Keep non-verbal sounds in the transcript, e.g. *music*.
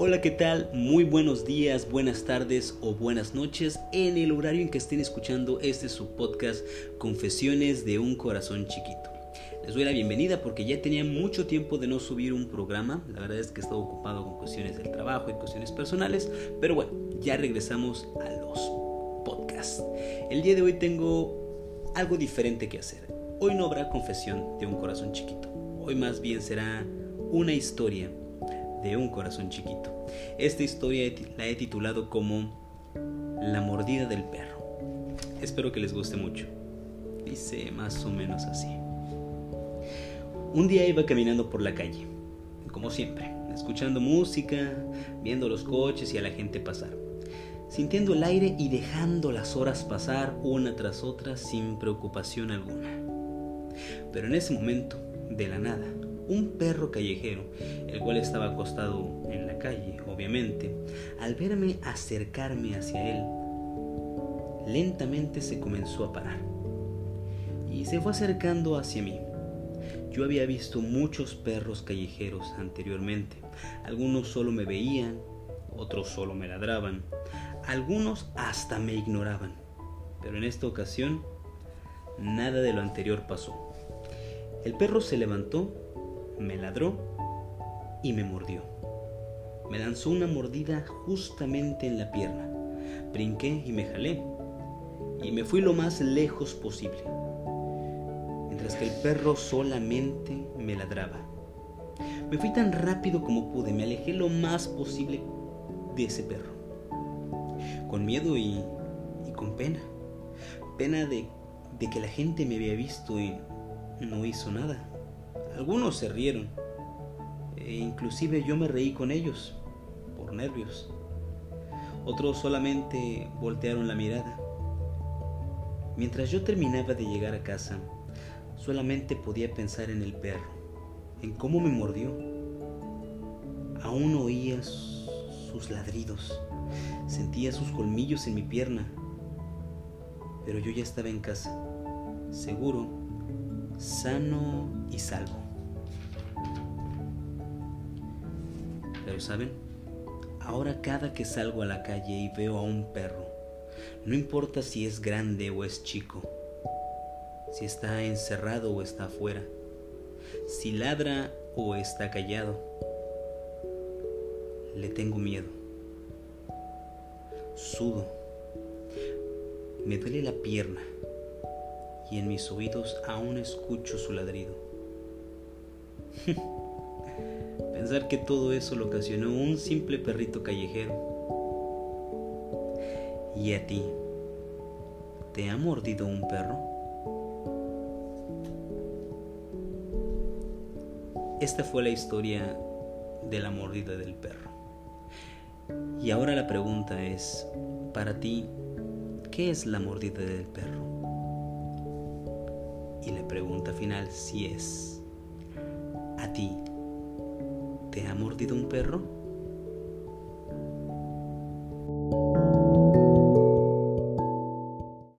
Hola, ¿qué tal? Muy buenos días, buenas tardes o buenas noches en el horario en que estén escuchando este su podcast Confesiones de un Corazón Chiquito. Les doy la bienvenida porque ya tenía mucho tiempo de no subir un programa. La verdad es que he estado ocupado con cuestiones del trabajo y cuestiones personales. Pero bueno, ya regresamos a los podcasts. El día de hoy tengo algo diferente que hacer. Hoy no habrá confesión de un corazón chiquito. Hoy más bien será una historia de un corazón chiquito. Esta historia la he titulado como La mordida del perro. Espero que les guste mucho. Dice más o menos así. Un día iba caminando por la calle, como siempre, escuchando música, viendo los coches y a la gente pasar, sintiendo el aire y dejando las horas pasar una tras otra sin preocupación alguna. Pero en ese momento, de la nada, un perro callejero, el cual estaba acostado en la calle, obviamente, al verme acercarme hacia él, lentamente se comenzó a parar y se fue acercando hacia mí. Yo había visto muchos perros callejeros anteriormente. Algunos solo me veían, otros solo me ladraban, algunos hasta me ignoraban. Pero en esta ocasión, nada de lo anterior pasó. El perro se levantó me ladró y me mordió. Me lanzó una mordida justamente en la pierna. Brinqué y me jalé. Y me fui lo más lejos posible. Mientras que el perro solamente me ladraba. Me fui tan rápido como pude. Me alejé lo más posible de ese perro. Con miedo y, con pena. Pena de, de que la gente me había visto y no hizo nada. Algunos se rieron, e inclusive yo me reí con ellos, por nervios. Otros solamente voltearon la mirada. Mientras yo terminaba de llegar a casa, solamente podía pensar en el perro, en cómo me mordió. Aún oía sus ladridos, sentía sus colmillos en mi pierna, pero yo ya estaba en casa, seguro, sano y salvo. Pero saben, ahora cada que salgo a la calle y veo a un perro, no importa si es grande o es chico, si está encerrado o está afuera, si ladra o está callado, le tengo miedo. Sudo, me duele la pierna y en mis oídos aún escucho su ladrido. *laughs* Pensar que todo eso lo ocasionó un simple perrito callejero. ¿Y a ti? ¿Te ha mordido un perro? Esta fue la historia de la mordida del perro. Y ahora la pregunta es, para ti, ¿qué es la mordida del perro? Y la pregunta final si es, ¿a ti ¿Te ha mordido un perro?